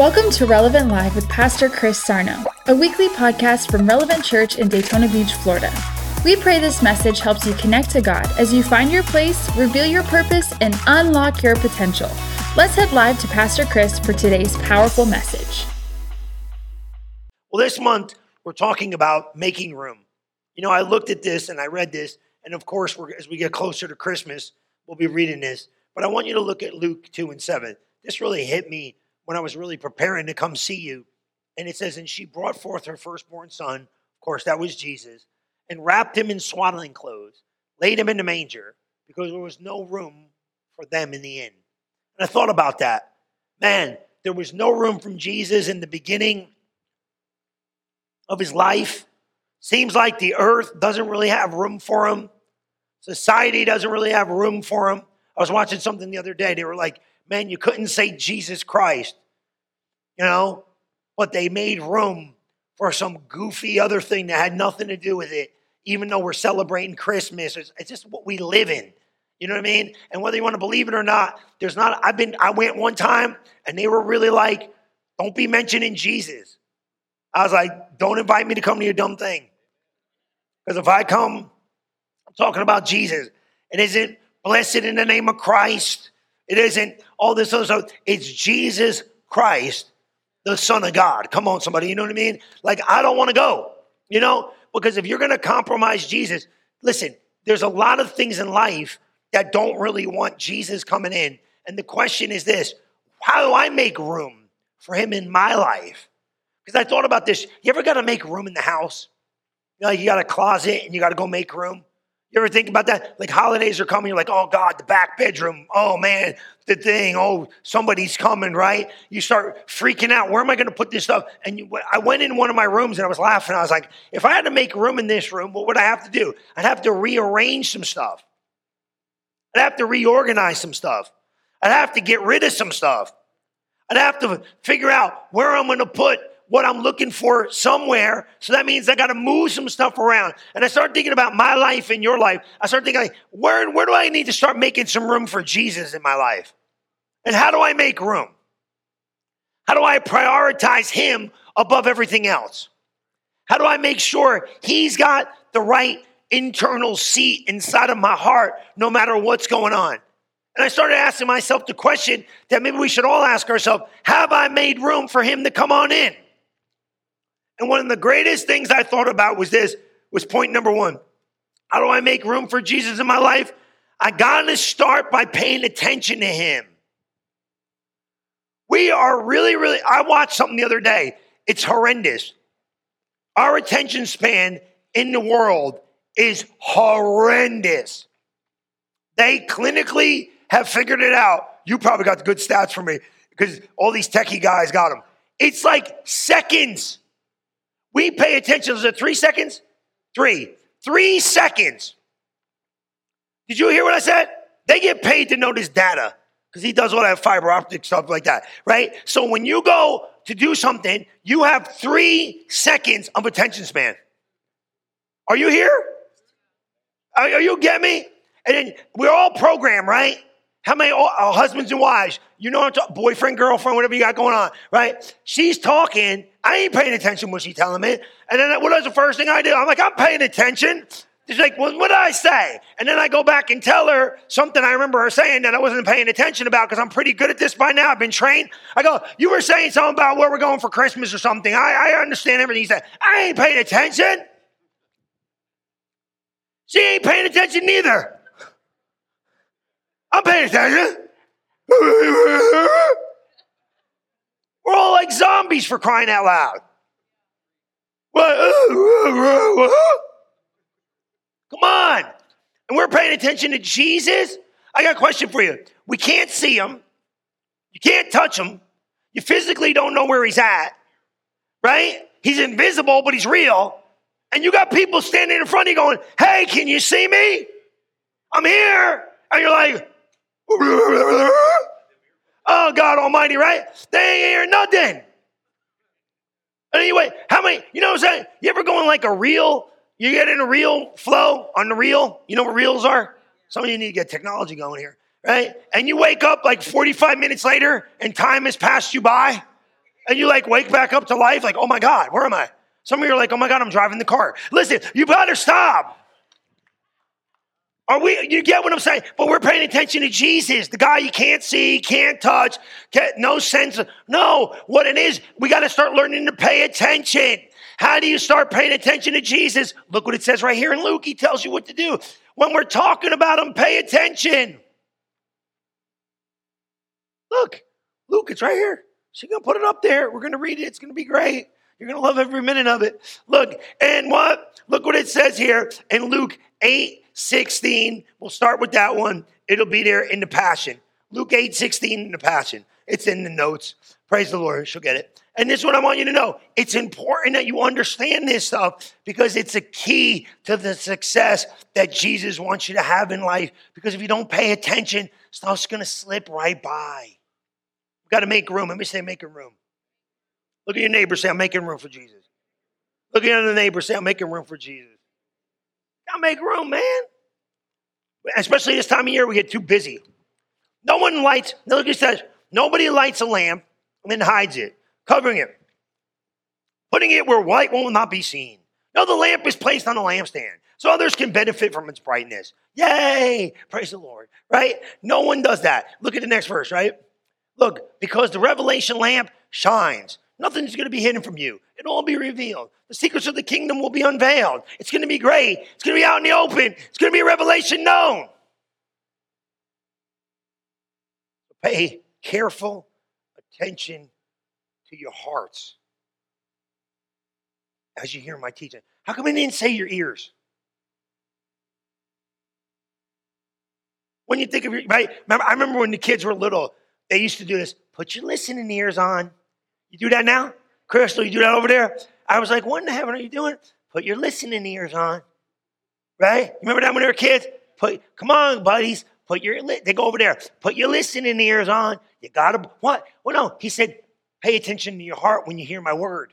Welcome to Relevant Live with Pastor Chris Sarno, a weekly podcast from Relevant Church in Daytona Beach, Florida. We pray this message helps you connect to God as you find your place, reveal your purpose, and unlock your potential. Let's head live to Pastor Chris for today's powerful message. Well, this month we're talking about making room. You know, I looked at this and I read this, and of course, as we get closer to Christmas, we'll be reading this. But I want you to look at Luke 2 and 7. This really hit me when I was really preparing to come see you. And it says, And she brought forth her firstborn son, of course, that was Jesus, and wrapped him in swaddling clothes, laid him in the manger, because there was no room for them in the inn. And I thought about that. Man, there was no room from Jesus in the beginning of his life. Seems like the earth doesn't really have room for him. Society doesn't really have room for him. I was watching something the other day. They were like, man, you couldn't say Jesus Christ, you know, but they made room for some goofy other thing that had nothing to do with it, even though we're celebrating Christmas. It's, it's just what we live in. You know what I mean? And whether you want to believe it or not, there's not, I've been, I went one time and they were really like, don't be mentioning Jesus. I was like, don't invite me to come to your dumb thing. Because if I come, I'm talking about Jesus. It isn't blessed in the name of Christ. It isn't all this other stuff. It's Jesus Christ, the Son of God. Come on, somebody. You know what I mean? Like, I don't want to go, you know, because if you're going to compromise Jesus, listen, there's a lot of things in life that don't really want Jesus coming in. And the question is this how do I make room for him in my life? Because I thought about this. You ever got to make room in the house? You know, you got a closet and you got to go make room. You ever think about that? Like holidays are coming, you're like, oh God, the back bedroom. Oh man, the thing. Oh, somebody's coming, right? You start freaking out. Where am I going to put this stuff? And you, I went in one of my rooms and I was laughing. I was like, if I had to make room in this room, what would I have to do? I'd have to rearrange some stuff. I'd have to reorganize some stuff. I'd have to get rid of some stuff. I'd have to figure out where I'm going to put what I'm looking for somewhere. So that means I got to move some stuff around. And I start thinking about my life and your life. I start thinking, like, where, where do I need to start making some room for Jesus in my life? And how do I make room? How do I prioritize Him above everything else? How do I make sure He's got the right internal seat inside of my heart no matter what's going on? And I started asking myself the question that maybe we should all ask ourselves Have I made room for Him to come on in? And one of the greatest things I thought about was this was point number one. How do I make room for Jesus in my life? I got to start by paying attention to him. We are really, really, I watched something the other day. It's horrendous. Our attention span in the world is horrendous. They clinically have figured it out. You probably got the good stats for me because all these techie guys got them. It's like seconds. We pay attention. Is it three seconds? Three. Three seconds. Did you hear what I said? They get paid to know this data because he does all that fiber optic stuff like that, right? So when you go to do something, you have three seconds of attention span. Are you here? Are, you get me? And then we're all programmed, right? How many uh, husbands and wives, you know, I'm talking boyfriend, girlfriend, whatever you got going on, right? She's talking. I ain't paying attention what she's telling me. And then what is the first thing I do? I'm like, I'm paying attention. She's like, well, what did I say? And then I go back and tell her something I remember her saying that I wasn't paying attention about because I'm pretty good at this by now. I've been trained. I go, you were saying something about where we're going for Christmas or something. I, I understand everything you said. I ain't paying attention. She ain't paying attention neither. I'm paying attention. We're all like zombies for crying out loud. Come on. And we're paying attention to Jesus. I got a question for you. We can't see him. You can't touch him. You physically don't know where he's at, right? He's invisible, but he's real. And you got people standing in front of you going, Hey, can you see me? I'm here. And you're like, oh, God Almighty, right? They ain't hear nothing. Anyway, how many, you know what I'm saying? You ever go in like a reel? You get in a reel flow on the reel? You know what reels are? Some of you need to get technology going here, right? And you wake up like 45 minutes later and time has passed you by. And you like wake back up to life, like, oh my God, where am I? Some of you are like, oh my God, I'm driving the car. Listen, you better stop. Are we, you get what I'm saying? But we're paying attention to Jesus, the guy you can't see, can't touch, can't, no sense of, no, what it is, we got to start learning to pay attention. How do you start paying attention to Jesus? Look what it says right here in Luke. He tells you what to do. When we're talking about him, pay attention. Look, Luke, it's right here. She's going to put it up there. We're going to read it. It's going to be great. You're going to love every minute of it. Look, and what? Look what it says here in Luke 8 16. We'll start with that one. It'll be there in the Passion. Luke 8 16 in the Passion. It's in the notes. Praise the Lord. She'll get it. And this is what I want you to know. It's important that you understand this stuff because it's a key to the success that Jesus wants you to have in life. Because if you don't pay attention, stuff's going to slip right by. We've got to make room. Let me say, making room. Look at your neighbor, say, I'm making room for Jesus. Look at the neighbor, say, I'm making room for Jesus. Gotta make room, man. Especially this time of year, we get too busy. No one lights, look, says, nobody lights a lamp and then hides it, covering it, putting it where light will not be seen. No, the lamp is placed on a lampstand so others can benefit from its brightness. Yay! Praise the Lord, right? No one does that. Look at the next verse, right? Look, because the revelation lamp shines. Nothing's going to be hidden from you. It'll all be revealed. The secrets of the kingdom will be unveiled. It's going to be great. It's going to be out in the open. It's going to be a revelation known. Pay careful attention to your hearts as you hear my teaching. How come I didn't say your ears? When you think of your, right? Remember, I remember when the kids were little, they used to do this. Put your listening ears on. You do that now? Crystal, you do that over there? I was like, what in the heaven are you doing? Put your listening ears on. Right? Remember that when they were kids? Put, come on, buddies. Put your, they go over there. Put your listening ears on. You gotta, what? Well, no, he said, pay attention to your heart when you hear my word.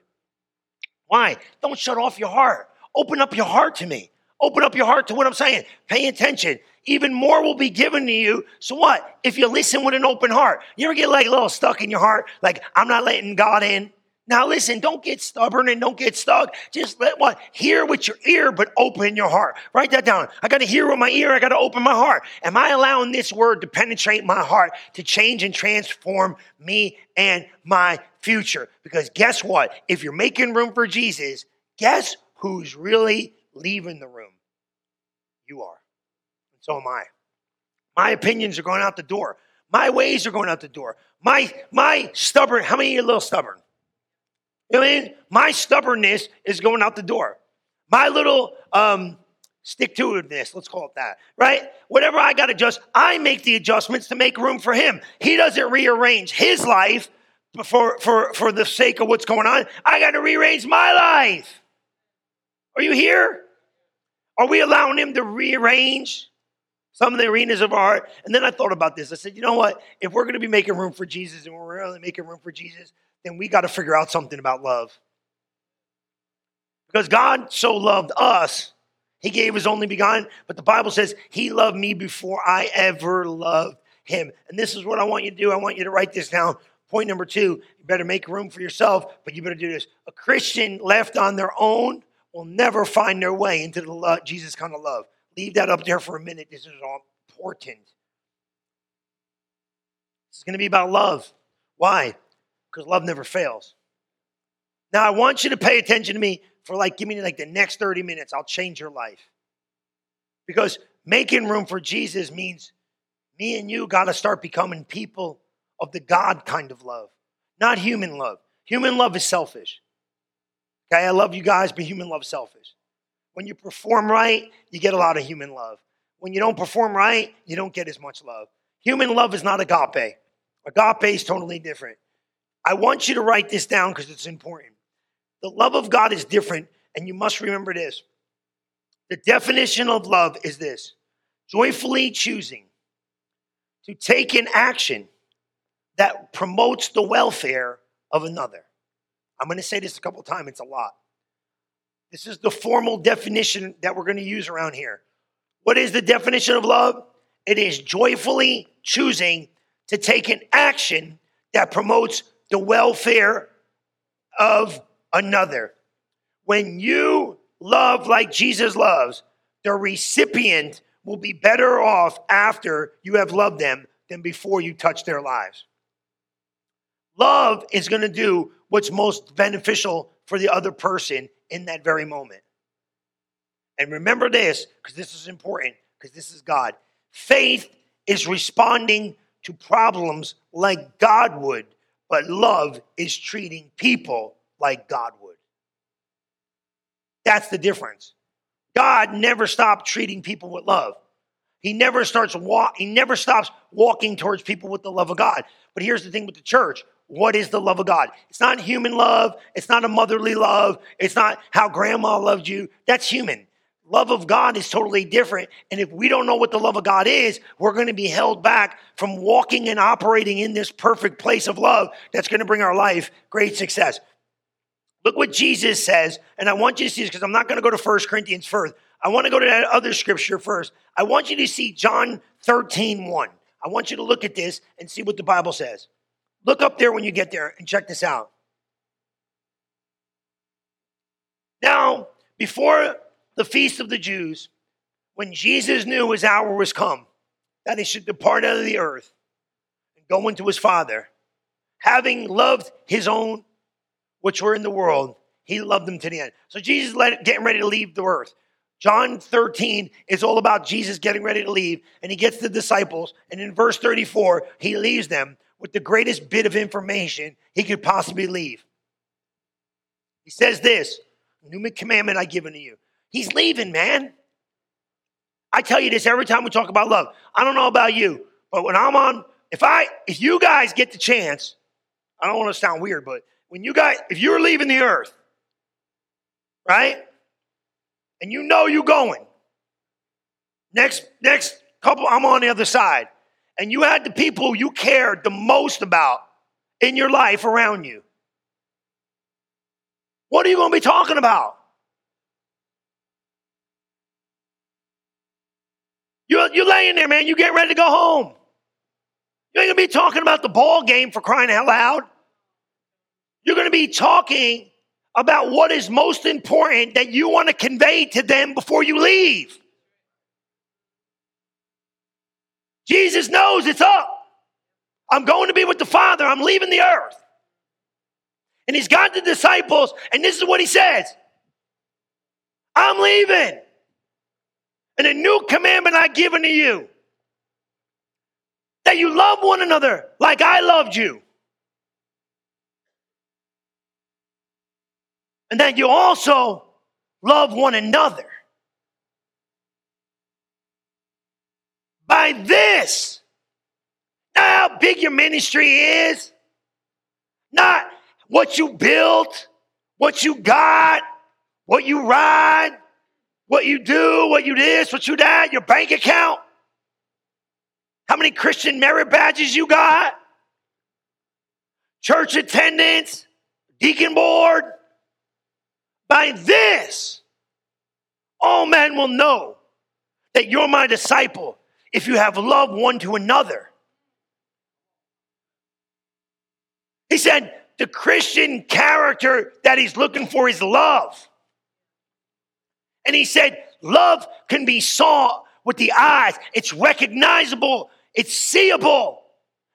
Why? Don't shut off your heart. Open up your heart to me. Open up your heart to what I'm saying. Pay attention. Even more will be given to you. So what? If you listen with an open heart. You ever get like a little stuck in your heart? Like, I'm not letting God in. Now listen, don't get stubborn and don't get stuck. Just let what? Hear with your ear, but open your heart. Write that down. I got to hear with my ear. I got to open my heart. Am I allowing this word to penetrate my heart to change and transform me and my future? Because guess what? If you're making room for Jesus, guess who's really leaving the room? You are. And so am I. My opinions are going out the door. My ways are going out the door. My my stubborn, how many of you are a little stubborn? You know I mean? My stubbornness is going out the door. My little um, stick to itness, let's call it that, right? Whatever I got to adjust, I make the adjustments to make room for him. He doesn't rearrange his life for, for, for the sake of what's going on. I got to rearrange my life. Are you here? Are we allowing him to rearrange some of the arenas of our heart? And then I thought about this. I said, you know what? If we're going to be making room for Jesus and we're really making room for Jesus, then we got to figure out something about love. Because God so loved us, He gave His only begotten, but the Bible says He loved me before I ever loved Him. And this is what I want you to do. I want you to write this down. Point number two, you better make room for yourself, but you better do this. A Christian left on their own will never find their way into the love, Jesus kind of love. Leave that up there for a minute. This is all important. This is going to be about love. Why? because love never fails. Now, I want you to pay attention to me for like, give me like the next 30 minutes. I'll change your life. Because making room for Jesus means me and you got to start becoming people of the God kind of love, not human love. Human love is selfish. Okay, I love you guys, but human love is selfish. When you perform right, you get a lot of human love. When you don't perform right, you don't get as much love. Human love is not agape. Agape is totally different. I want you to write this down because it's important. The love of God is different, and you must remember this. The definition of love is this joyfully choosing to take an action that promotes the welfare of another. I'm going to say this a couple times, it's a lot. This is the formal definition that we're going to use around here. What is the definition of love? It is joyfully choosing to take an action that promotes the welfare of another. When you love like Jesus loves, the recipient will be better off after you have loved them than before you touch their lives. Love is going to do what's most beneficial for the other person in that very moment. And remember this, because this is important, because this is God. Faith is responding to problems like God would, but love is treating people like God would. That's the difference. God never stopped treating people with love. He never starts walk, he never stops walking towards people with the love of God. But here's the thing with the church. What is the love of God? It's not human love. It's not a motherly love. It's not how grandma loved you. That's human. Love of God is totally different. And if we don't know what the love of God is, we're going to be held back from walking and operating in this perfect place of love that's going to bring our life great success. Look what Jesus says, and I want you to see this because I'm not going to go to 1 Corinthians first. I want to go to that other scripture first. I want you to see John 13, 1. I want you to look at this and see what the Bible says. Look up there when you get there and check this out. Now, before the feast of the Jews, when Jesus knew his hour was come, that he should depart out of the earth and go into his Father, having loved his own which were in the world, he loved them to the end. So Jesus getting ready to leave the earth. John 13 is all about Jesus getting ready to leave, and he gets the disciples, and in verse 34, he leaves them with the greatest bit of information he could possibly leave. He says this, new commandment I give unto you. He's leaving, man. I tell you this every time we talk about love. I don't know about you, but when I'm on, if I, if you guys get the chance, I don't want to sound weird, but when you guys, if you're leaving the earth, right, and you know you're going, next, next couple, I'm on the other side, and you had the people you cared the most about in your life around you, what are you going to be talking about? You're, you're laying there, man. You get ready to go home. You ain't gonna be talking about the ball game for crying out loud. You're gonna be talking about what is most important that you want to convey to them before you leave. Jesus knows it's up. I'm going to be with the Father. I'm leaving the earth. And he's got the disciples, and this is what he says I'm leaving. And a new commandment I give unto you that you love one another like I loved you. And that you also love one another. By this, not how big your ministry is, not what you built, what you got, what you ride, what you do, what you this, what you that, your bank account, how many Christian merit badges you got, church attendance, deacon board. By this, all men will know that you're my disciple if you have love one to another. He said, the Christian character that he's looking for is love. And he said, Love can be saw with the eyes, it's recognizable, it's seeable.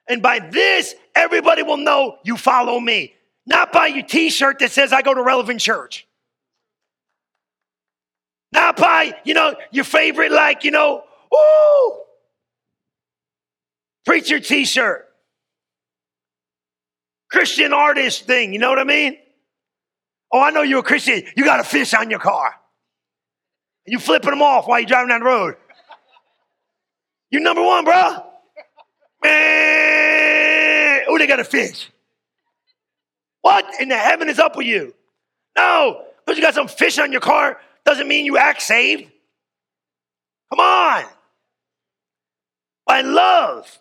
And by this, everybody will know you follow me. Not by your t shirt that says, I go to relevant church. Not by, you know, your favorite, like, you know, ooh, preacher t shirt. Christian artist thing, you know what I mean? Oh, I know you're a Christian. You got a fish on your car. You flipping them off while you're driving down the road. You number one, bro. Man, oh, they got a fish. What in the heaven is up with you? No, because you got some fish on your car doesn't mean you act saved. Come on. By love.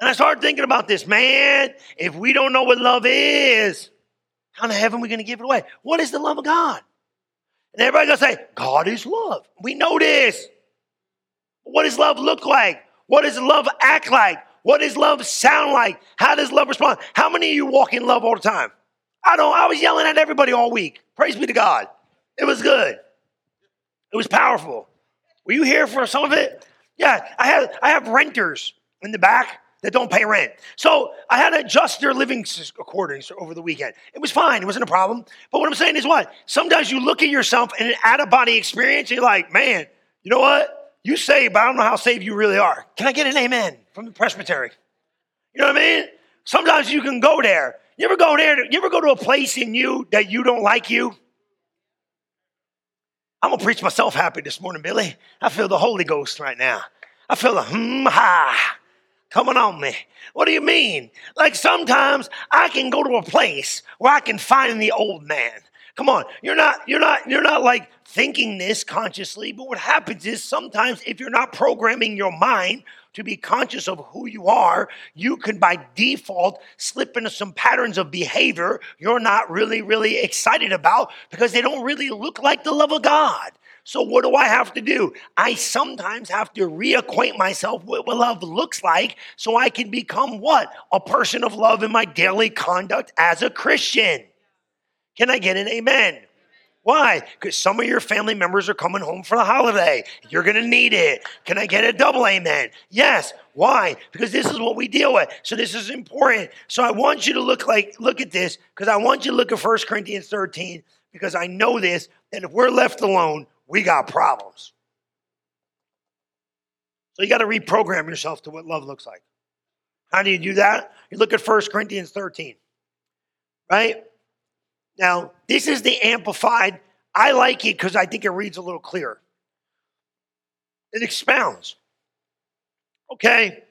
And I started thinking about this, man. If we don't know what love is, how in the heaven are we going to give it away? What is the love of God? And everybody gonna say, God is love. We know this. What does love look like? What does love act like? What does love sound like? How does love respond? How many of you walk in love all the time? I don't, I was yelling at everybody all week. Praise be to God. It was good. It was powerful. Were you here for some of it? Yeah, I have I have renters in the back that don't pay rent. So I had to adjust their living accordingly over the weekend. It was fine. It wasn't a problem. But what I'm saying is what? Sometimes you look at yourself in an out-of-body experience and you're like, man, you know what? You saved, but I don't know how saved you really are. Can I get an amen from the presbytery? You know what I mean? Sometimes you can go there. You ever go there? You ever go to a place in you that you don't like you? I'm gonna preach myself happy this morning, Billy. I feel the Holy Ghost right now. I feel the hmm ha coming on me. What do you mean? Like sometimes I can go to a place where I can find the old man. Come on, you're not, you're not, you're not like thinking this consciously, but what happens is sometimes if you're not programming your mind to be conscious of who you are, you can by default slip into some patterns of behavior you're not really, really excited about because they don't really look like the love of God. So, what do I have to do? I sometimes have to reacquaint myself with what love looks like so I can become what? A person of love in my daily conduct as a Christian. Can I get an amen? Why? Because some of your family members are coming home for the holiday. You're going to need it. Can I get a double amen? Yes. Why? Because this is what we deal with. So this is important. So I want you to look like look at this because I want you to look at 1 Corinthians 13 because I know this that if we're left alone, we got problems. So you got to reprogram yourself to what love looks like. How do you do that? You look at 1 Corinthians 13. Right? Now, this is the amplified. I like it because I think it reads a little clearer. It expounds. Okay.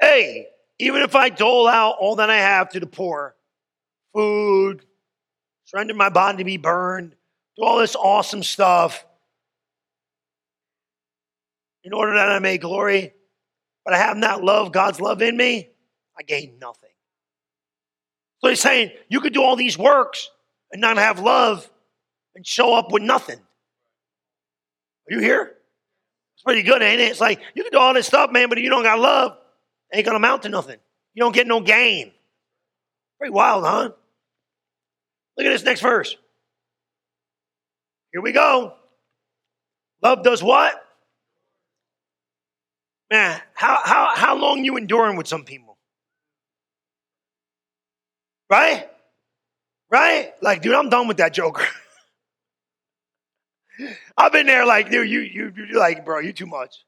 Hey, even if I dole out all that I have to the poor, food, surrender my body to be burned, do all this awesome stuff in order that I may glory, but I have not love, God's love in me, I gain nothing. So he's saying you could do all these works and not have love and show up with nothing. Are you here? It's pretty good, ain't it? It's like you can do all this stuff, man, but if you don't got love, ain't gonna amount to nothing. You don't get no gain. Pretty wild, huh? Look at this next verse. Here we go. Love does what? Man, how, how, how long you enduring with some people? Right? Right? Like, dude, I'm done with that joker. I've been there like, dude, you, you, you like, bro, you too much.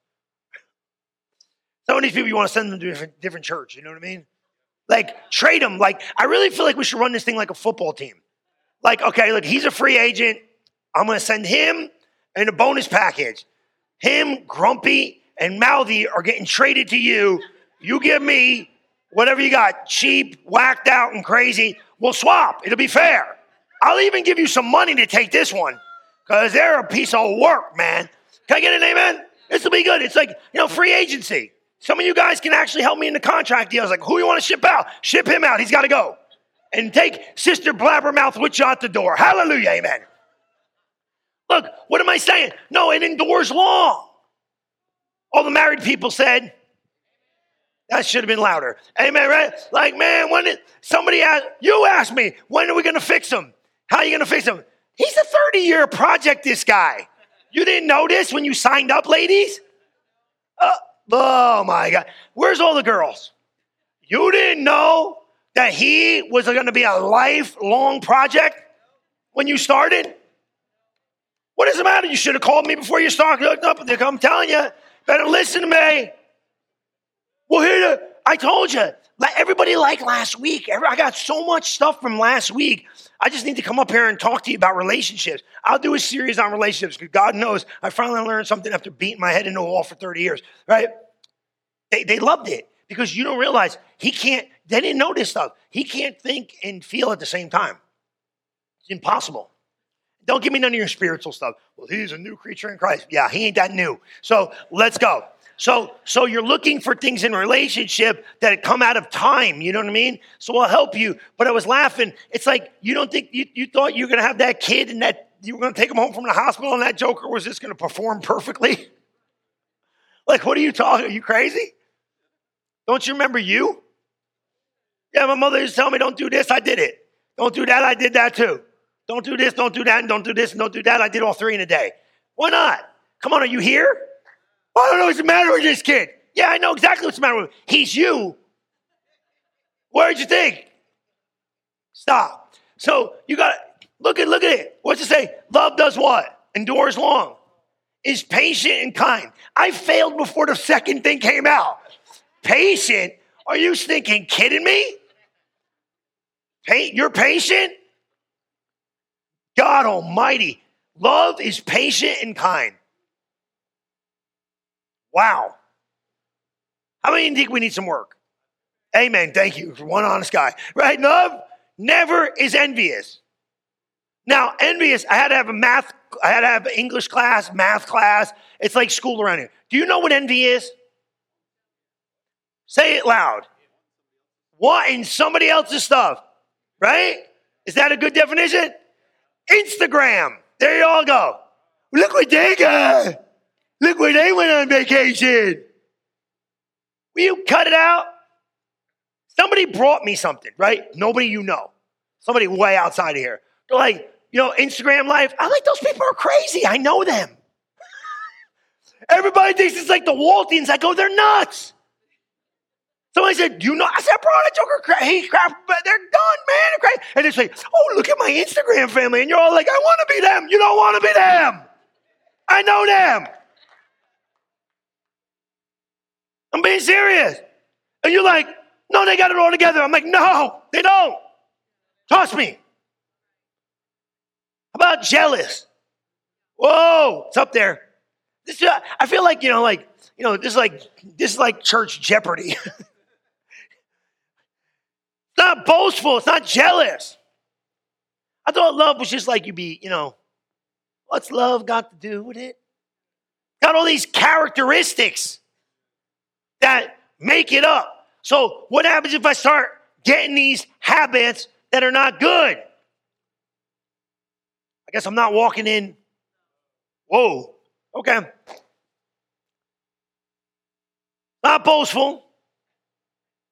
Some of these people, you want to send them to a different, different church. You know what I mean? Like, trade them. Like, I really feel like we should run this thing like a football team. Like, okay, look, he's a free agent. I'm going to send him in a bonus package. Him, Grumpy, and Mouthy are getting traded to you. You give me whatever you got, cheap, whacked out, and crazy, we'll swap. It'll be fair. I'll even give you some money to take this one because they're a piece of work, man. Can I get an amen? This will be good. It's like, you know, free agency. Some of you guys can actually help me in the contract deals. Like, who you want to ship out? Ship him out. He's got to go. And take Sister Blabbermouth with you out the door. Hallelujah, amen. Look, what am I saying? No, it endures long. All the married people said, that should have been louder. Amen, right? Like, man, when did somebody asked, you asked me, when are we to fix him? How are you to fix him? He's a 30 year project, this guy. You didn't this when you signed up, ladies? Uh, oh my God. Where's all the girls? You didn't know that he was to be a lifelong project when you started? What does it matter? You should have called me before you started. Up. I'm telling you, better listen to me. Well, here, I told you. Everybody like last week. I got so much stuff from last week. I just need to come up here and talk to you about relationships. I'll do a series on relationships because God knows I finally learned something after beating my head into a wall for 30 years, right? They, they loved it because you don't realize he can't, they didn't know this stuff. He can't think and feel at the same time. It's impossible. Don't give me none of your spiritual stuff. Well, he's a new creature in Christ. Yeah, he ain't that new. So let's go. So, so you're looking for things in relationship that come out of time. You know what I mean? So I'll help you. But I was laughing. It's like you don't think you, you thought you were to have that kid and that you were to take him home from the hospital and that joker was just to perform perfectly. like, what are you talking? Are you crazy? Don't you remember you? Yeah, my mother used to tell me, don't do this. I did it. Don't do that. I did that too. Don't do this, don't do that, and don't do this, and don't do that. I did all three in a day. Why not? Come on, are you here? I don't know what's the matter with this kid. Yeah, I know exactly what's the matter with him. He's you. Did you think? Stop. So you got look at look at it. What's it say? Love does what? Endures long. Is patient and kind. I failed before the second thing came out. Patient? Are you thinking kidding me? You're patient? God Almighty. Love is patient and kind. Wow. How many think we need some work? Amen. Thank you one honest guy. Right? Love never is envious. Now, envious, I had to have a math, I had to have English class, math class. It's like school around here. Do you know what envy is? Say it loud. What in somebody else's stuff, right? Is that a good definition? Instagram. There you all go. Look what they got. Look where they went on vacation. Will you cut it out? Somebody brought me something, right? Nobody you know. Somebody way outside of here. They're like, you know, Instagram life. I'm like, those people are crazy. I know them. Everybody thinks it's like the Waltons. I go, they're nuts. Somebody said, "Do you know?" I said, "Bro, that joker, cra- he crap, but they're done, man." They're. And it's like, "Oh, look at my Instagram family," and you're all like, "I want to be them." You don't want to be them. I know them. I'm being serious. And you're like, "No, they got it all together." I'm like, "No, they don't." Trust me. How about jealous? Whoa, it's up there. This, uh, I feel like you know, like you know, this is like this is like church Jeopardy. not boastful. It's not jealous. I thought love was just like you be, you know, what's love got to do with it? Got all these characteristics that make it up. So, what happens if I start getting these habits that are not good? I guess I'm not walking in. Whoa, okay. Not boastful,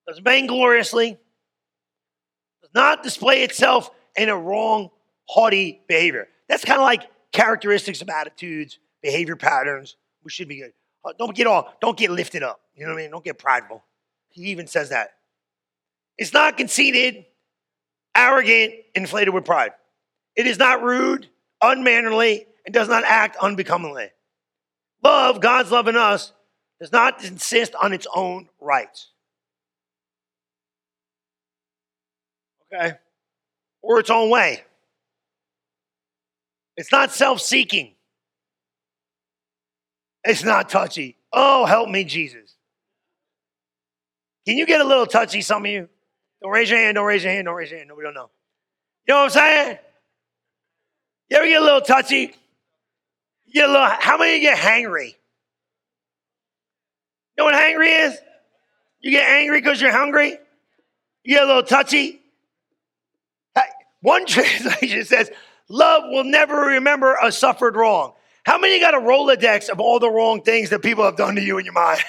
does vaingloriously, does not display itself in a wrong, haughty behavior. That's kind of like characteristics of attitudes, behavior patterns. We should be good. Uh, don't get all, don't get lifted up. You know what I mean? Don't get prideful. He even says that. It's not conceited, arrogant, inflated with pride. It is not rude, unmannerly, and does not act unbecomingly. Love, God's love in us, does not insist on its own rights. okay? Or its own way. It's not self seeking. It's not touchy. Oh, help me, Jesus. Can you get a little touchy, some of you? Don't raise your hand, don't raise your hand, don't raise your hand. Nobody don't know. You know what I'm saying? You ever get a little touchy? You get a little, how many get hangry? You know what hangry is? You get angry because you're hungry? You get a little touchy? One translation says, Love will never remember a suffered wrong. How many got a Rolodex of all the wrong things that people have done to you in your mind?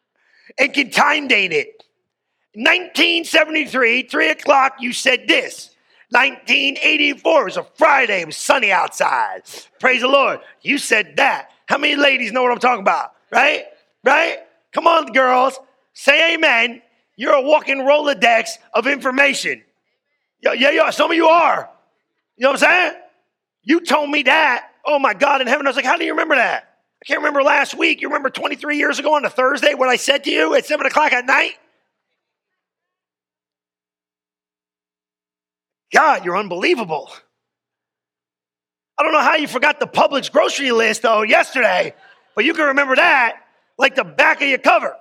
and can time date it. 1973, 3 o'clock, you said this. 1984 was a Friday, it was sunny outside. Praise the Lord. You said that. How many ladies know what I'm talking about? Right? Right? Come on, girls. Say amen. You're a walking Rolodex of information. Yeah, yeah, yeah. Some of you are. You know what I'm saying? You told me that. Oh my God in heaven. I was like, how do you remember that? I can't remember last week. You remember 23 years ago on a Thursday what I said to you at 7 o'clock at night? God, you're unbelievable. I don't know how you forgot the Publix grocery list though yesterday, but you can remember that like the back of your cover.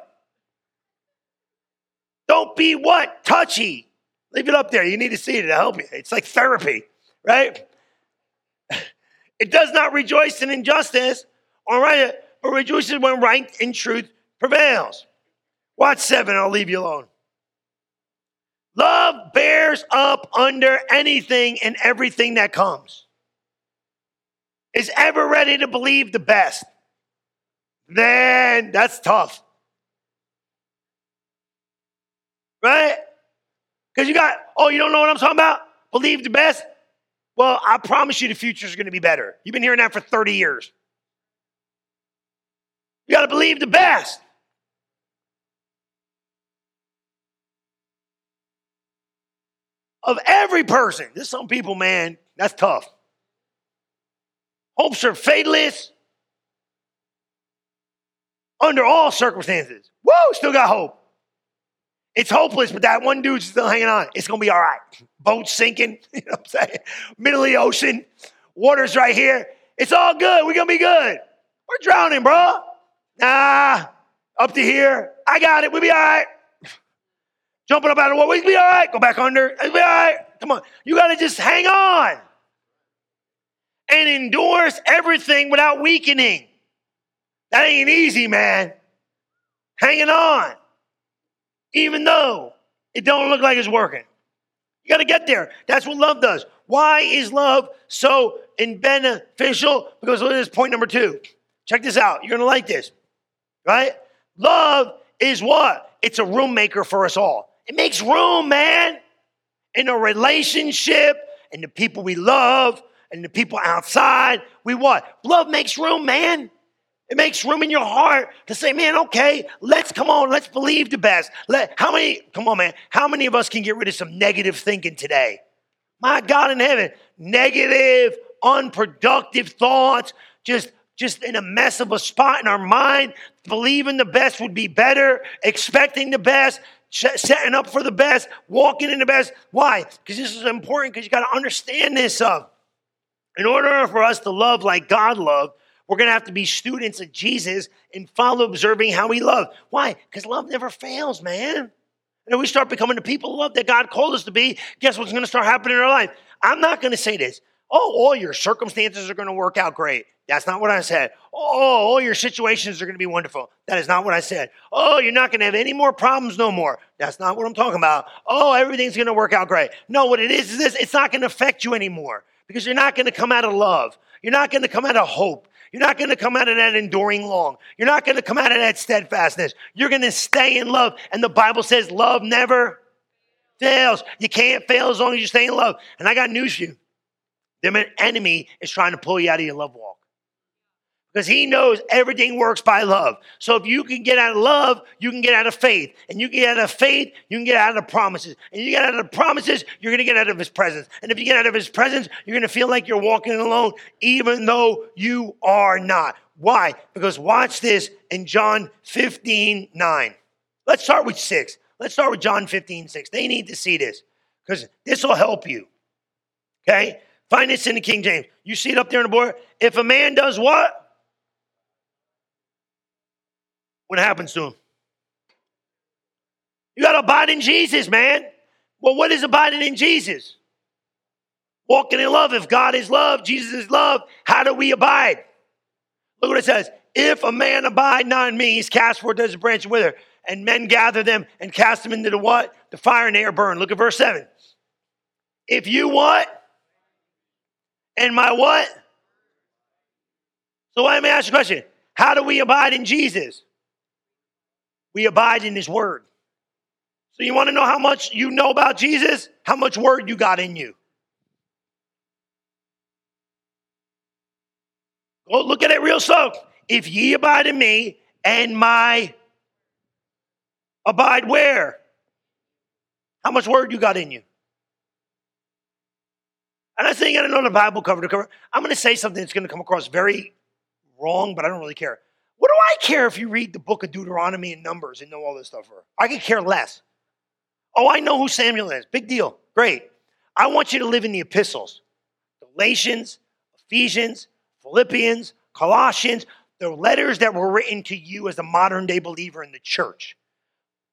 Don't be what? Touchy. Leave it up there. You need to see it to help you. It's like therapy, right? It does not rejoice in injustice, all right, but rejoices when right and truth prevails. Watch seven, I'll leave you alone. Love bears up under anything and everything that comes. Is ever ready to believe the best. Then that's tough. Right? Because you got, oh, you don't know what I'm talking about? believe the best. Well, I promise you the future is going to be better. You've been hearing that for 30 years. You got to believe the best. Of every person. There's some people, man, that's tough. Hopes are fatalist under all circumstances. Woo, still got hope. It's hopeless, but that one dude's still hanging on. It's gonna be all right. Boat sinking, you know what I'm saying? Middle of the ocean, water's right here. It's all good. We're gonna be good. We're drowning, bro. Nah, up to here. I got it. We'll be all right. Jumping up out of the water. We'll be all right. Go back under. We'll be all right. Come on. You gotta just hang on and endures everything without weakening. That ain't easy, man. Hanging on even though it don't look like it's working. You got to get there. That's what love does. Why is love so beneficial? Because look at this point number two. Check this out. You're going to like this, right? Love is what? It's a room maker for us all. It makes room, man, in a relationship and the people we love and the people outside. We what? Love makes room, man. It makes room in your heart to say, man, okay, let's come on, let's believe the best. Let, how many, come on, man, how many of us can get rid of some negative thinking today? My God in heaven, negative, unproductive thoughts, just just in a mess of a spot in our mind, believing the best would be better, expecting the best, setting up for the best, walking in the best. Why? Because this is important because you got to understand this of. In order for us to love like God loved, we're going to have to be students of Jesus and follow observing how he loved. Why? Because love never fails, man. And if we start becoming the people of love that God called us to be, guess what's going to start happening in our life? I'm not going to say this. Oh, all your circumstances are going to work out great. That's not what I said. Oh, all your situations are going to be wonderful. That is not what I said. Oh, you're not going to have any more problems no more. That's not what I'm talking about. Oh, everything's going to work out great. No, what it is is this it's not going to affect you anymore because you're not going to come out of love. You're not going to come out of hope. You're not going to come out of that enduring long. You're not going to come out of that steadfastness. You're going to stay in love. And the Bible says love never fails. You can't fail as long as you stay in love. And I got news for you. The enemy is trying to pull you out of your love walk because he knows everything works by love. So if you can get out of love, you can get out of faith. And you get out of faith, you can get out of promises. And you get out of promises, you're going to get out of his presence. And if you get out of his presence, you're going to feel like you're walking alone, even though you are not. Why? Because watch this in John 15 9. Let's start with 6. Let's start with John 15 6. They need to see this because this will help you. Okay? Find this in the King James. You see it up there on the board? If a man does what? What happens to him? You got to abide in Jesus, man. Well, what is abiding in Jesus? Walking in love. If God is love, Jesus is love, how do we abide? Look what it says. If a man abide not in me, he's cast forth as a branch and wither, and men gather them and cast them into the what? The fire and are burned. Look at verse 7. If you what? And my what? So let me ask you a question. How do we abide in Jesus? We abide in his word. So you want to know how much you know about Jesus? How much word you got in you? Go look at it real slow. If ye abide in me and my abide where? How much word you got in you? And I think I don't know the Bible cover to cover. I'm going to say something that's going to come across very wrong, but I don't really care. What do I care if you read the book of Deuteronomy and Numbers and know all this stuff? For? I could care less. Oh, I know who Samuel is. Big deal. Great. I want you to live in the epistles Galatians, Ephesians, Philippians, Colossians, the letters that were written to you as a modern day believer in the church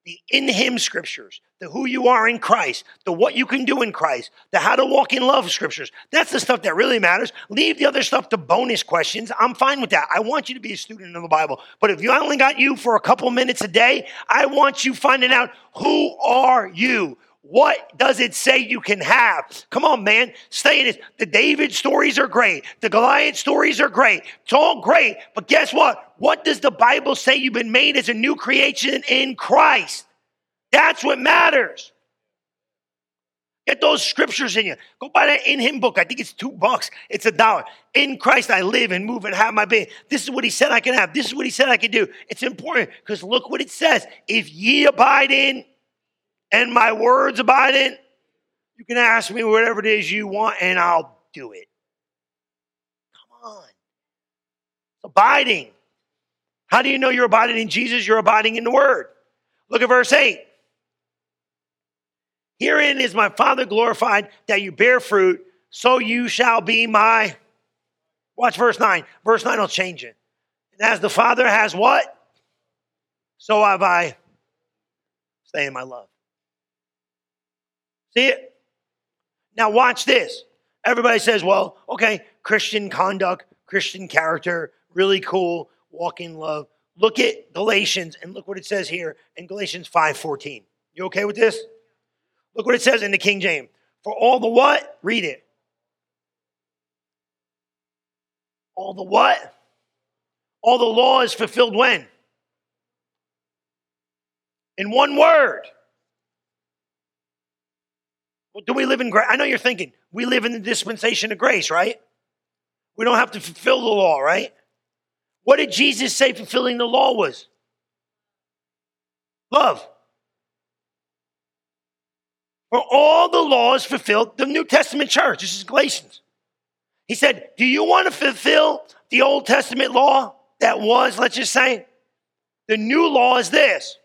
the in Him scriptures, the who you are in Christ, the what you can do in Christ, the how to walk in love scriptures. That's the stuff that really matters. Leave the other stuff to bonus questions. I'm fine with that. I want you to be a student of the Bible. But if you only got you for a couple minutes a day, I want you finding out who are you? What does it say you can have? Come on, man. Stay in it. The David stories are great. The Goliath stories are great. It's all great. But guess what? What does the Bible say you've been made as a new creation in Christ? That's what matters. Get those scriptures in you. Go buy that in him book. I think it's two bucks. It's a dollar. In Christ I live and move and have my being. This is what he said I can have. This is what he said I can do. It's important because look what it says. If ye abide in and my words abide in, you can ask me whatever it is you want and I'll do it. Come on. Abiding. How do you know you're abiding in Jesus? You're abiding in the word. Look at verse 8. Herein is my Father glorified that you bear fruit, so you shall be my. Watch verse 9. Verse 9 will change it. And as the Father has what? So have I. Stay in my love. See it? Now, watch this. Everybody says, well, okay, Christian conduct, Christian character, really cool, walk in love. Look at Galatians and look what it says here in Galatians 5:14. You okay with this? Look what it says in the King James. For all the what? Read it. All the what? All the law is fulfilled when? In one word. Well, do we live in grace? I know you're thinking, we live in the dispensation of grace, right? We don't have to fulfill the law, right? What did Jesus say fulfilling the law was? Love. For all the laws fulfilled, the New Testament church, this is Galatians. He said, Do you want to fulfill the Old Testament law that was, let's just say? The new law is this.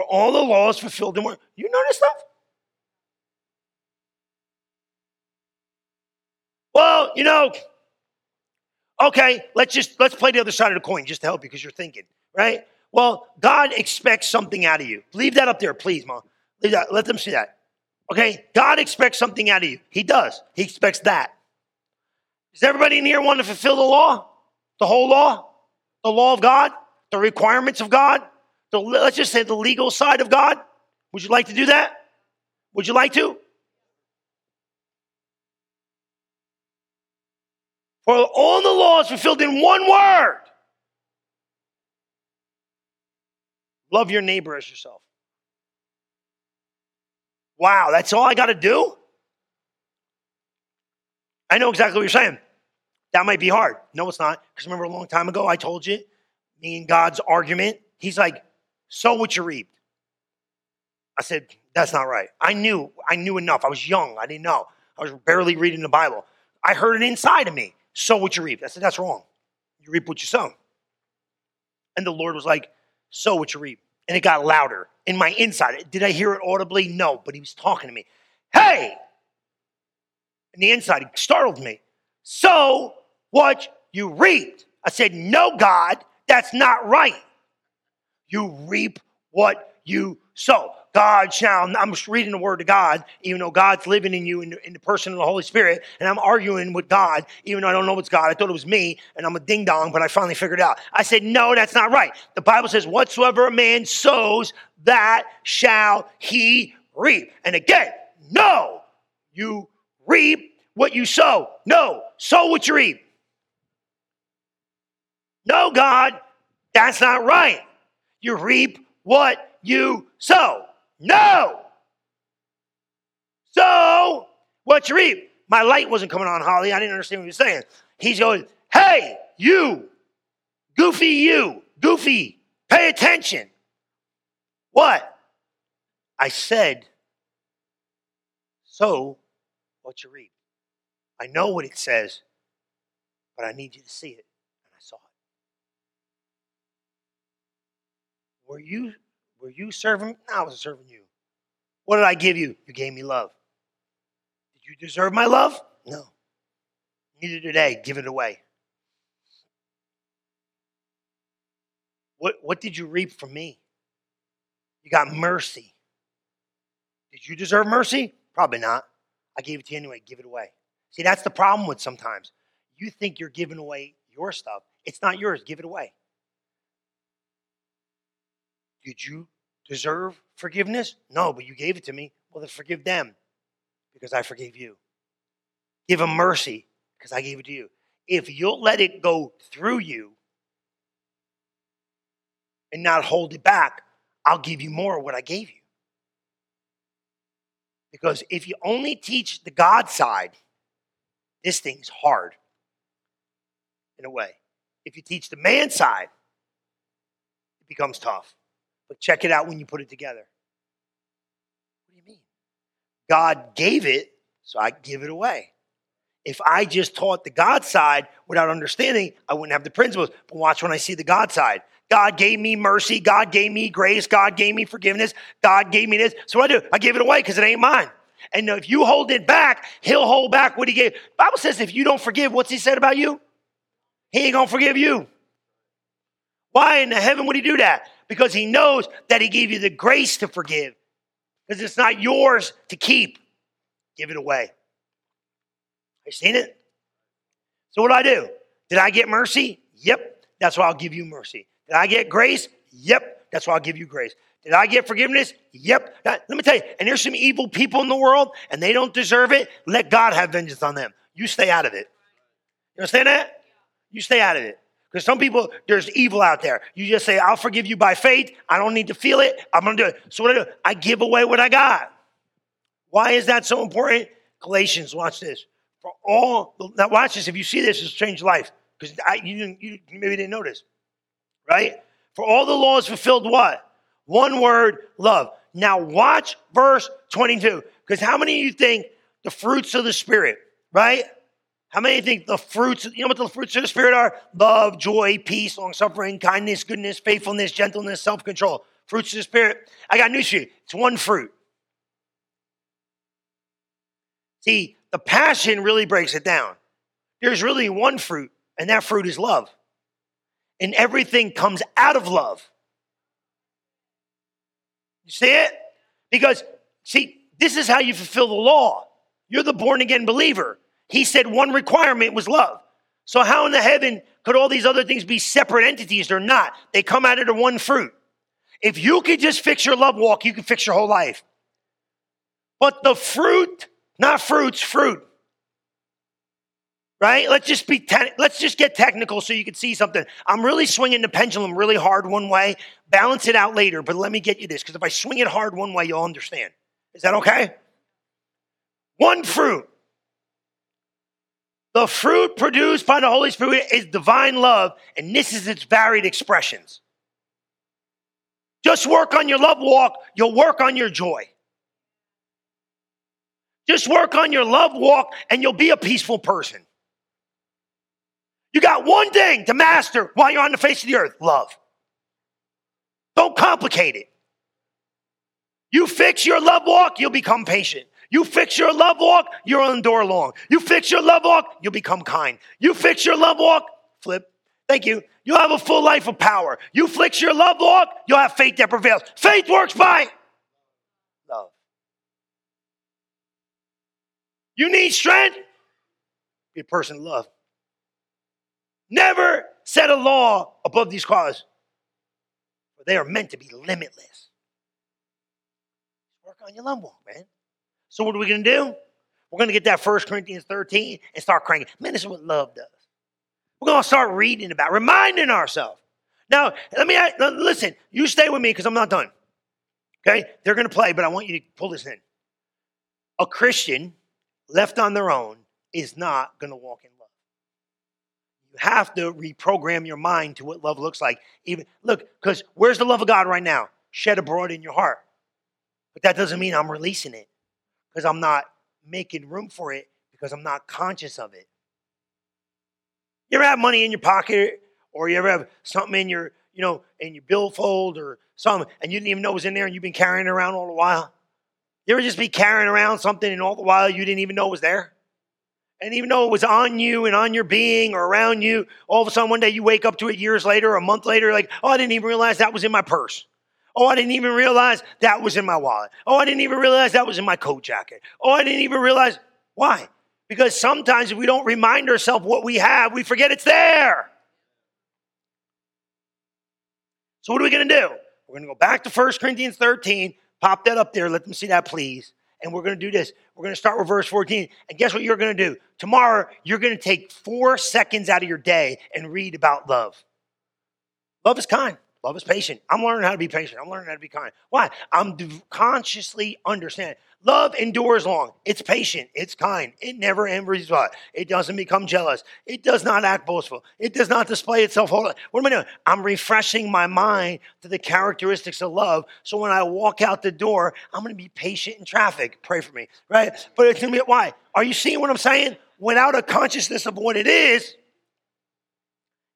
All the laws fulfilled in one. You this stuff? Well, you know, okay, let's just let's play the other side of the coin just to help you because you're thinking, right? Well, God expects something out of you. Leave that up there, please, Mom. Leave that. Let them see that. Okay? God expects something out of you. He does. He expects that. Does everybody in here want to fulfill the law? The whole law? The law of God? The requirements of God? The, let's just say the legal side of God? Would you like to do that? Would you like to? For all the laws fulfilled in one word Love your neighbor as yourself. Wow, that's all I got to do? I know exactly what you're saying. That might be hard. No, it's not. Because remember a long time ago, I told you, me and God's argument, he's like, sow what you reap. I said, that's not right. I knew, I knew enough. I was young. I didn't know. I was barely reading the Bible. I heard it inside of me. Sow what you reap. I said, that's wrong. You reap what you sow. And the Lord was like, sow what you reap. And it got louder in my inside. Did I hear it audibly? No, but he was talking to me. Hey! And the inside it startled me. Sow what you reaped. I said, No, God, that's not right. You reap what you sow. God shall, I'm reading the word of God, even though God's living in you in the, in the, person of the Holy Spirit, and I'm arguing with God, even though I don't know it's God. I thought it was me, and I'm a ding dong, but I finally figured it out. I said, No, that's not right. The Bible says, Whatsoever a man sows, that shall he reap. And again, no, you reap what you sow. No, sow what you reap. No, God, that's not right. You reap what you sow. No. So, what you reap? My light wasn't coming on, Holly. I didn't understand what he was saying. He's going, hey, you, goofy you, goofy, pay attention. What? I said, so what you reap. I know what it says, but I need you to see it. And I saw it. Were you were you serving? No, I was serving you. What did I give you? You gave me love. Did you deserve my love? No. Neither did they. Give it away. What, what did you reap from me? You got mercy. Did you deserve mercy? Probably not. I gave it to you anyway. Give it away. See, that's the problem with sometimes. You think you're giving away your stuff. It's not yours. Give it away. Did you deserve forgiveness? No, but you gave it to me. Well, then forgive them because I forgave you. Give them mercy because I gave it to you. If you'll let it go through you and not hold it back, I'll give you more of what I gave you. Because if you only teach the God side, this thing's hard in a way. If you teach the man side, it becomes tough. But check it out when you put it together. What do you mean? God gave it, so I give it away. If I just taught the God side without understanding, I wouldn't have the principles. But watch when I see the God side. God gave me mercy. God gave me grace. God gave me forgiveness. God gave me this. So what I do? I give it away because it ain't mine. And if you hold it back, he'll hold back what he gave. Bible says if you don't forgive, what's he said about you? He ain't gonna forgive you. Why in the heaven would he do that? Because he knows that he gave you the grace to forgive. Because it's not yours to keep. Give it away. You seen it? So what do I do? Did I get mercy? Yep. That's why I'll give you mercy. Did I get grace? Yep. That's why I'll give you grace. Did I get forgiveness? Yep. Let me tell you, and there's some evil people in the world and they don't deserve it. Let God have vengeance on them. You stay out of it. You understand that? You stay out of it. Because some people, there's evil out there. You just say, I'll forgive you by faith. I don't need to feel it. I'm going to do it. So what I do? I give away what I got. Why is that so important? Galatians, watch this for all, now watch this, if you see this, it's changed life. Because you, you maybe didn't notice, right? For all the laws fulfilled what? One word, love. Now watch verse 22. Because how many of you think the fruits of the Spirit, right? How many think the fruits, you know what the fruits of the Spirit are? Love, joy, peace, long suffering, kindness, goodness, faithfulness, gentleness, self control. Fruits of the Spirit. I got news for you. It's one fruit. See, the passion really breaks it down. There's really one fruit, and that fruit is love. And everything comes out of love. You see it? Because, see, this is how you fulfill the law. You're the born again believer. He said one requirement was love. So, how in the heaven could all these other things be separate entities? They're not. They come out of the one fruit. If you could just fix your love walk, you could fix your whole life. But the fruit not fruits, fruit. Right? Let's just be te- let's just get technical so you can see something. I'm really swinging the pendulum really hard one way. Balance it out later, but let me get you this because if I swing it hard one way, you'll understand. Is that okay? One fruit. The fruit produced by the Holy Spirit is divine love, and this is its varied expressions. Just work on your love walk, you'll work on your joy. Just work on your love walk and you'll be a peaceful person. You got one thing to master while you're on the face of the earth love. Don't complicate it. You fix your love walk, you'll become patient. You fix your love walk, you'll endure long. You fix your love walk, you'll become kind. You fix your love walk, flip. Thank you. You'll have a full life of power. You fix your love walk, you'll have faith that prevails. Faith works by love. You need strength? Be a person of love. Never set a law above these causes. For they are meant to be limitless. Work on your love walk, man. So what are we going to do? We're going to get that First Corinthians 13 and start cranking. Man, this is what love does. We're going to start reading about, reminding ourselves. Now, let me listen. You stay with me because I'm not done. Okay? They're going to play, but I want you to pull this in. A Christian left on their own is not going to walk in love. You have to reprogram your mind to what love looks like. Even look, because where's the love of God right now? Shed abroad in your heart. But that doesn't mean I'm releasing it because I'm not making room for it because I'm not conscious of it. You ever have money in your pocket or you ever have something in your, you know, in your billfold or something and you didn't even know it was in there and you've been carrying it around all the while? You ever just be carrying around something and all the while you didn't even know it was there? And even though it was on you and on your being or around you, all of a sudden one day you wake up to it years later or a month later, like, oh, I didn't even realize that was in my purse. Oh, I didn't even realize that was in my wallet. Oh, I didn't even realize that was in my coat jacket. Oh, I didn't even realize. Why? Because sometimes if we don't remind ourselves what we have, we forget it's there. So, what are we going to do? We're going to go back to 1 Corinthians 13, Pop that up there. Let them see that, please. And we're going to do this. We're going to start with verse 14. And guess what you're going to do? Tomorrow, you're going to take four seconds out of your day and read about love. Love is kind. Love is patient. I'm learning how to be patient. I'm learning how to be kind. Why? I'm consciously understanding. Love endures long. It's patient. It's kind. It never envies what? It doesn't become jealous. It does not act boastful. It does not display itself. What am I doing? I'm refreshing my mind to the characteristics of love. So when I walk out the door, I'm going to be patient in traffic. Pray for me, right? But it's going to be why? Are you seeing what I'm saying? Without a consciousness of what it is,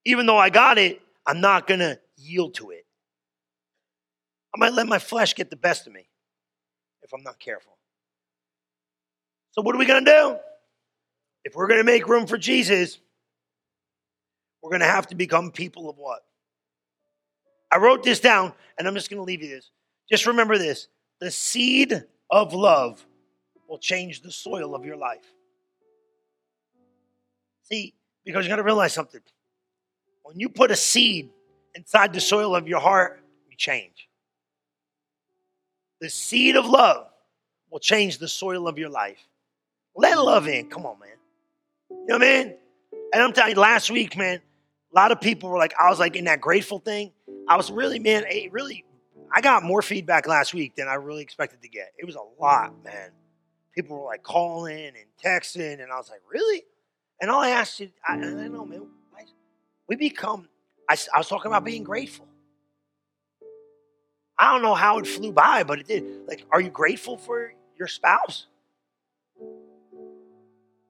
even though I got it, I'm not going to yield to it. I might let my flesh get the best of me if I'm not careful. So, what are we going to do? If we're going to make room for Jesus, we're going to have to become people of what? I wrote this down, and I'm just going to leave you this. Just remember this the seed of love will change the soil of your life. See, because you got to realize something. When you put a seed inside the soil of your heart, you change. The seed of love will change the soil of your life. Let love in. Come on, man. You know what I mean? And I'm telling you, last week, man, a lot of people were like, I was like in that grateful thing. I was really, man, really, I got more feedback last week than I really expected to get. It was a lot, man. People were like calling and texting, and I was like, really? And all I asked you, I, I don't know, man, we become, I, I was talking about being mm. grateful. I don't know how it flew by, but it did. Like, are you grateful for your spouse?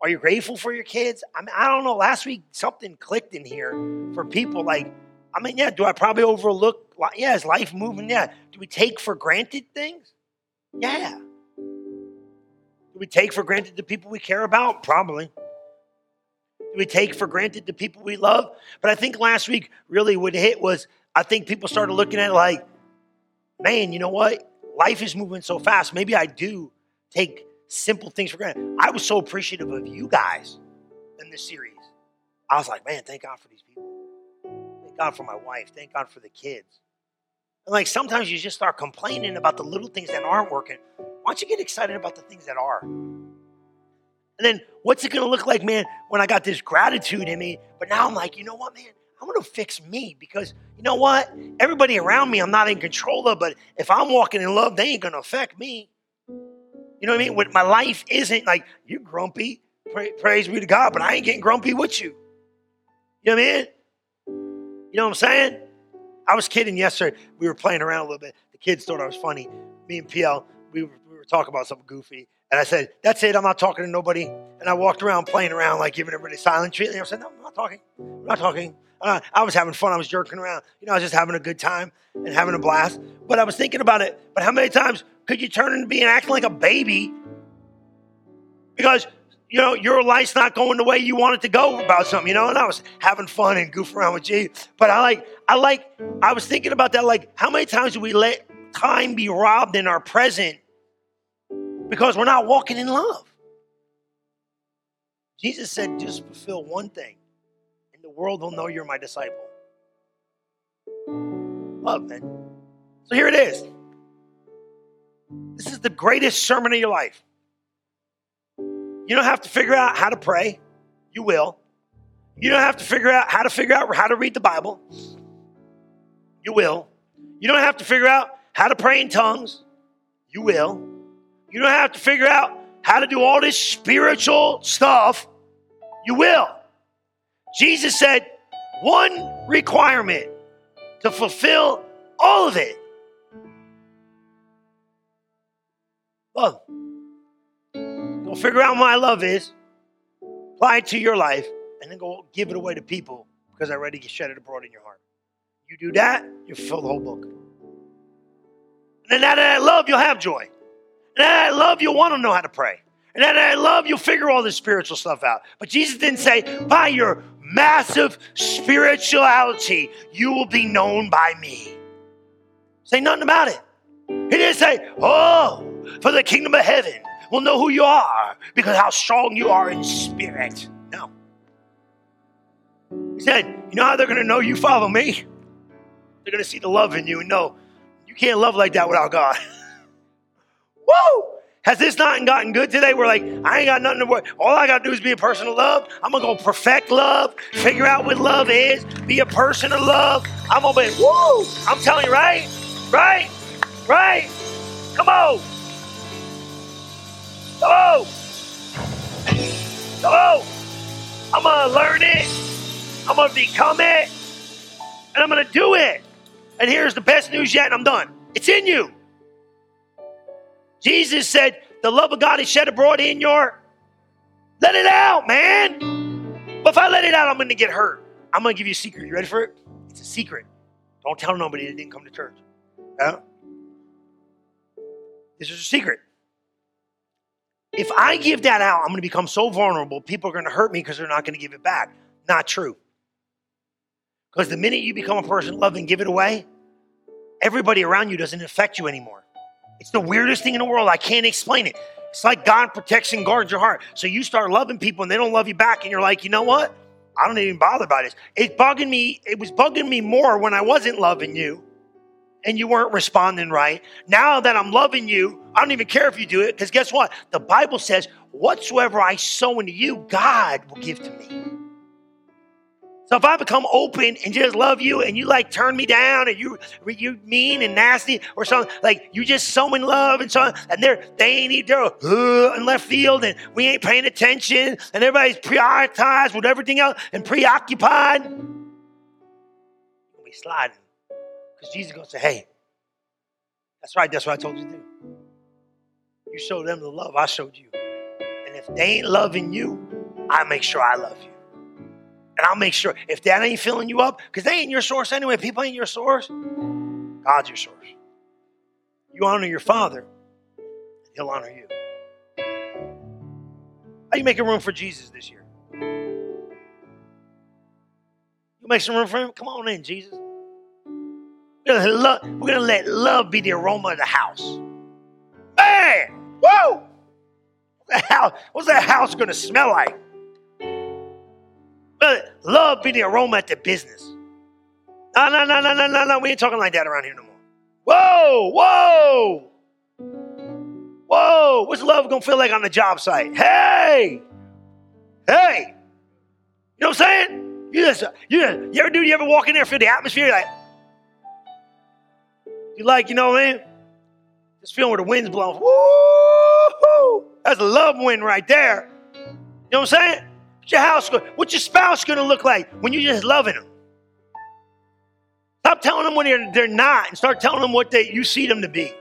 Are you grateful for your kids? I mean, I don't know. Last week, something clicked in here for people. Like, I mean, yeah, do I probably overlook? Yeah, is life moving? Yeah. Do we take for granted things? Yeah. Do we take for granted the people we care about? Probably we take for granted the people we love. But I think last week really what hit was I think people started looking at like, man, you know what? Life is moving so fast. Maybe I do take simple things for granted. I was so appreciative of you guys in this series. I was like, man, thank God for these people. Thank God for my wife. Thank God for the kids. And like sometimes you just start complaining about the little things that aren't working. Why don't you get excited about the things that are? And then what's it going to look like, man, when I got this gratitude in me? But now I'm like, you know what, man? I'm going to fix me because you know what? Everybody around me, I'm not in control of, but if I'm walking in love, they ain't going to affect me. You know what I mean? When my life isn't like, you're grumpy, praise be to God, but I ain't getting grumpy with you. You know what I mean? You know what I'm saying? I was kidding yesterday. We were playing around a little bit. The kids thought I was funny. Me and PL, we were, we were talking about something goofy. And I said, That's it. I'm not talking to nobody. And I walked around playing around, like giving everybody silent treatment. I said, No, I'm not talking. I'm not talking. Uh, I was having fun. I was jerking around. You know, I was just having a good time and having a blast. But I was thinking about it. But how many times could you turn into being acting like a baby? Because, you know, your life's not going the way you want it to go about something, you know? And I was having fun and goofing around with G. But I like, I like, I was thinking about that. Like, how many times do we let time be robbed in our present because we're not walking in love. Jesus said, just fulfill one thing, and the world will know you're my disciple. Love, man. So here it is. This is the greatest sermon of your life. You don't have to figure out how to pray. You will. You don't have to figure out how to figure out how to read the Bible. You will. You don't have to figure out how to pray in tongues. You will. You don't have to figure out how to do all this spiritual stuff. You will. Jesus said one requirement to fulfill all of it love. Go figure out what my love is, apply it to your life, and then go give it away to people because I already shed it abroad in your heart. You do that, you fulfill the whole book. And then out of that love, you'll have joy. And I love you'll want to know how to pray. And I love you'll figure all this spiritual stuff out. But Jesus didn't say, by your massive spirituality, you will be known by me. Say nothing about it. He didn't say, oh, for the kingdom of heaven we'll know who you are because how strong you are in spirit. No. He said, you know how they're going to know you follow me? They're going to see the love in you and know you can't love like that without God. Woo! Has this not gotten good today? We're like, I ain't got nothing to worry. All I got to do is be a person of love. I'm to go perfect love, figure out what love is, be a person of love. I'm to be, woo! I'm telling you, right? Right? Right? Come on. Come on. Come on. I'm to learn it. I'm to become it. And I'm to do it. And here's the best news yet, and I'm done. It's in you. Jesus said, The love of God is shed abroad in your. Let it out, man. But if I let it out, I'm going to get hurt. I'm going to give you a secret. You ready for it? It's a secret. Don't tell nobody that didn't come to church. Yeah? This is a secret. If I give that out, I'm going to become so vulnerable, people are going to hurt me because they're not going to give it back. Not true. Because the minute you become a person love and give it away, everybody around you doesn't affect you anymore. It's the weirdest thing in the world. I can't explain it. It's like God protects and guards your heart. So you start loving people and they don't love you back, and you're like, you know what? I don't even bother about this. It's bugging me. It was bugging me more when I wasn't loving you and you weren't responding right. Now that I'm loving you, I don't even care if you do it because guess what? The Bible says, whatsoever I sow into you, God will give to me. So if I become open and just love you and you like turn me down and you you mean and nasty or something, like you just so in love and so and they're they ain't they're uh, in left field and we ain't paying attention and everybody's prioritized with everything else and preoccupied. We sliding. Because Jesus gonna say, hey, that's right, that's what I told you to do. You show them the love I showed you. And if they ain't loving you, I make sure I love you. And I'll make sure if that ain't filling you up, because they ain't your source anyway, people ain't your source. God's your source. You honor your father, he'll honor you. How are you making room for Jesus this year? You make some room for him? Come on in, Jesus. We're gonna, love, we're gonna let love be the aroma of the house. Man, whoa! What's that house, what's that house gonna smell like? Love be the aroma at the business. No, no, no, no, no, no, no. We ain't talking like that around here no more. Whoa, whoa, whoa. What's love gonna feel like on the job site? Hey, hey. You know what I'm saying? You just, you, you ever do? You ever walk in there, feel the atmosphere? Like, you like, you know what I mean? Just feeling where the wind's blowing. Woo! That's a love wind right there. You know what I'm saying? What's your house What's your spouse going to look like when you're just loving them? Stop telling them when they're, they're not and start telling them what they, you see them to be.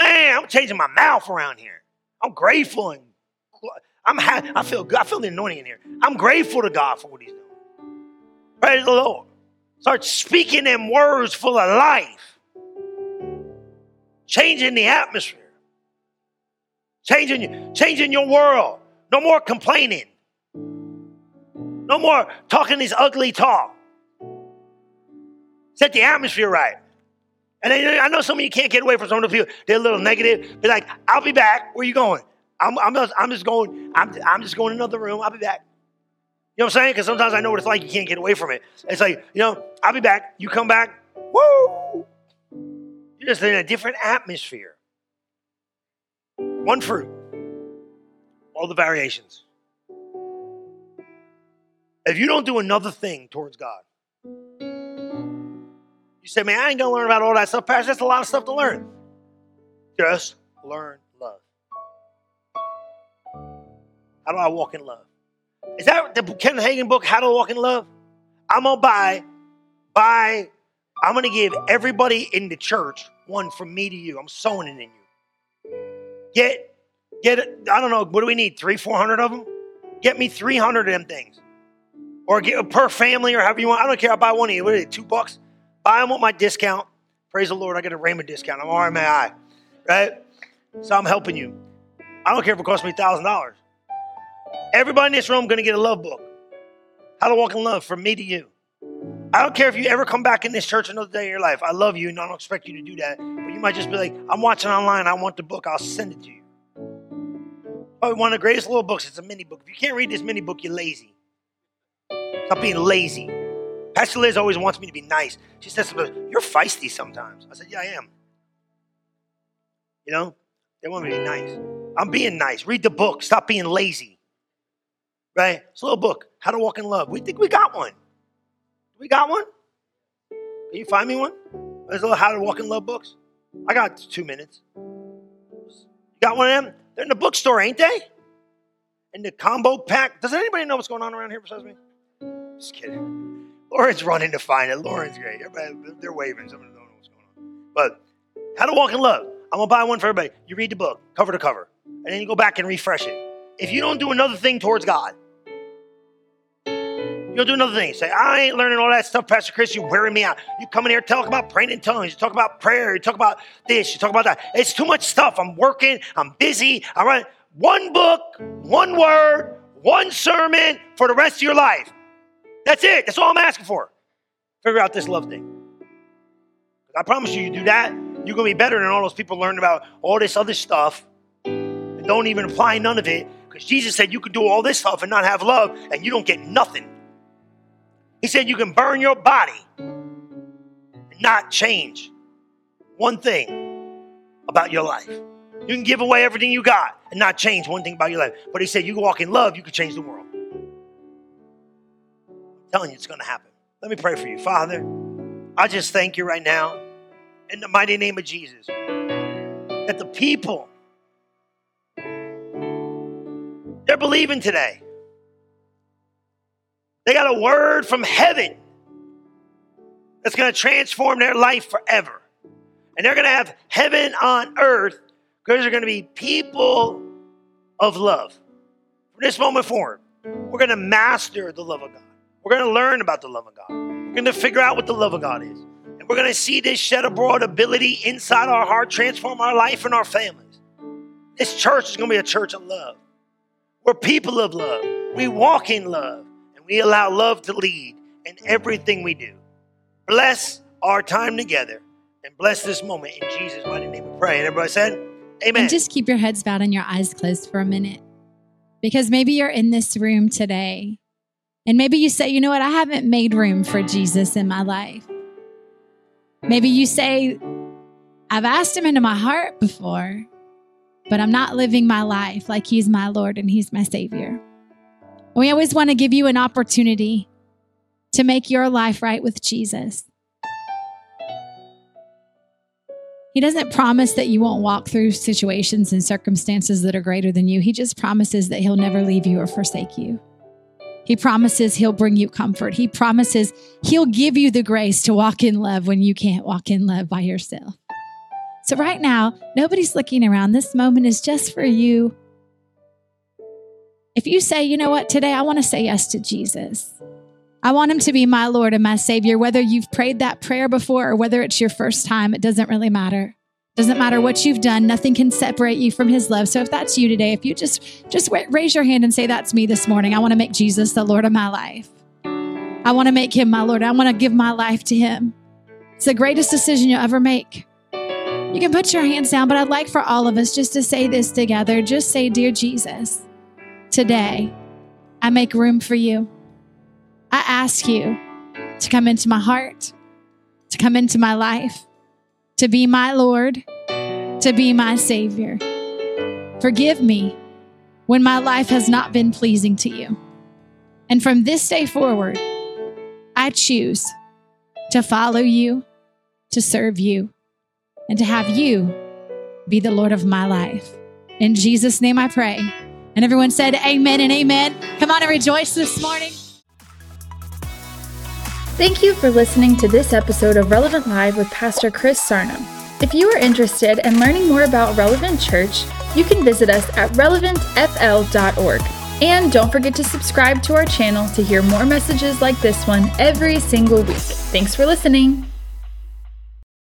Man, I'm changing my mouth around here. I'm grateful and I'm ha- I feel good. I feel the anointing in here. I'm grateful to God for what He's doing. Praise the Lord. Start speaking them words full of life, changing the atmosphere, changing, changing your world. No more complaining. No more talking this ugly talk. Set the atmosphere right. And I know some of you can't get away from some of the people. They're a little negative. Be like, I'll be back. Where you going? I'm, I'm, just, I'm just going. I'm, I'm just going in another room. I'll be back. You know what I'm saying? Because sometimes I know what it's like. You can't get away from it. It's like, you know, I'll be back. You come back. Woo! You're just in a different atmosphere. One fruit. All the variations. If you don't do another thing towards God, you say, man, I ain't going to learn about all that stuff, Pastor. That's a lot of stuff to learn. Just learn love. How do I walk in love? Is that the Ken Hagin book, How to Walk in Love? I'm gonna buy, buy, I'm gonna give everybody in the church one from me to you. I'm sowing it in you. Get, get, I don't know, what do we need? Three, four hundred of them? Get me 300 of them things. Or get per family or however you want. I don't care. I'll buy one of you. What are they, two bucks? Buy them with my discount. Praise the Lord, I get a Raymond discount. I'm RMAI, right? So I'm helping you. I don't care if it costs me $1,000. Everybody in this room going to get a love book. How to walk in love from me to you. I don't care if you ever come back in this church another day in your life. I love you and I don't expect you to do that. But you might just be like, I'm watching online. I want the book. I'll send it to you. Probably one of the greatest little books. It's a mini book. If you can't read this mini book, you're lazy. Stop being lazy. Pastor Liz always wants me to be nice. She says, You're feisty sometimes. I said, Yeah, I am. You know, they want me to be nice. I'm being nice. Read the book. Stop being lazy. Right? It's a little book. How to Walk in Love. We think we got one. We got one? Can you find me one? There's a little How to Walk in Love books. I got two minutes. You got one of them? They're in the bookstore, ain't they? In the combo pack. Does anybody know what's going on around here besides me? Just kidding. Lauren's running to find it. Lauren's great. Everybody, they're waving. Some of them don't know what's going on. But How to Walk in Love. I'm gonna buy one for everybody. You read the book, cover to cover, and then you go back and refresh it. If you don't do another thing towards God, you don't do another thing. Say, I ain't learning all that stuff, Pastor Chris. You're wearing me out. You come in here, talk about praying in tongues. You talk about prayer. You talk about this. You talk about that. It's too much stuff. I'm working. I'm busy. I run one book, one word, one sermon for the rest of your life. That's it. That's all I'm asking for. Figure out this love thing. I promise you, you do that, you're to be better than all those people learning about all this other stuff and don't even apply none of it. Because Jesus said you can do all this stuff and not have love, and you don't get nothing. He said you can burn your body and not change one thing about your life. You can give away everything you got and not change one thing about your life. But he said you walk in love, you can change the world. I'm telling you, it's going to happen. Let me pray for you. Father, I just thank you right now in the mighty name of Jesus that the people they're believing today. They got a word from heaven that's going to transform their life forever. And they're going to have heaven on earth because they're going to be people of love. From this moment forward, we're going to master the love of God. We're going to learn about the love of God. We're going to figure out what the love of God is. And we're going to see this shed abroad ability inside our heart transform our life and our families. This church is going to be a church of love. We're people of love. We walk in love we allow love to lead in everything we do. Bless our time together and bless this moment in Jesus' mighty name we pray. And everybody said, Amen. And just keep your heads bowed and your eyes closed for a minute. Because maybe you're in this room today and maybe you say, you know what, I haven't made room for Jesus in my life. Maybe you say, I've asked him into my heart before, but I'm not living my life like he's my Lord and he's my Savior. We always want to give you an opportunity to make your life right with Jesus. He doesn't promise that you won't walk through situations and circumstances that are greater than you. He just promises that He'll never leave you or forsake you. He promises He'll bring you comfort. He promises He'll give you the grace to walk in love when you can't walk in love by yourself. So, right now, nobody's looking around. This moment is just for you. If you say, you know what, today I want to say yes to Jesus. I want him to be my Lord and my Savior. Whether you've prayed that prayer before or whether it's your first time, it doesn't really matter. Doesn't matter what you've done, nothing can separate you from his love. So if that's you today, if you just just raise your hand and say that's me this morning. I want to make Jesus the Lord of my life. I want to make him my Lord. I want to give my life to him. It's the greatest decision you'll ever make. You can put your hands down, but I'd like for all of us just to say this together. Just say, Dear Jesus, today I make room for you. I ask you to come into my heart, to come into my life, to be my Lord, to be my Savior. Forgive me when my life has not been pleasing to you. And from this day forward, I choose to follow you, to serve you, and to have you be the Lord of my life. In Jesus' name I pray. And everyone said, Amen and amen. Come on and rejoice this morning. Thank you for listening to this episode of Relevant Live with Pastor Chris Sarno. If you are interested in learning more about Relevant Church, you can visit us at relevantfl.org. And don't forget to subscribe to our channel to hear more messages like this one every single week. Thanks for listening.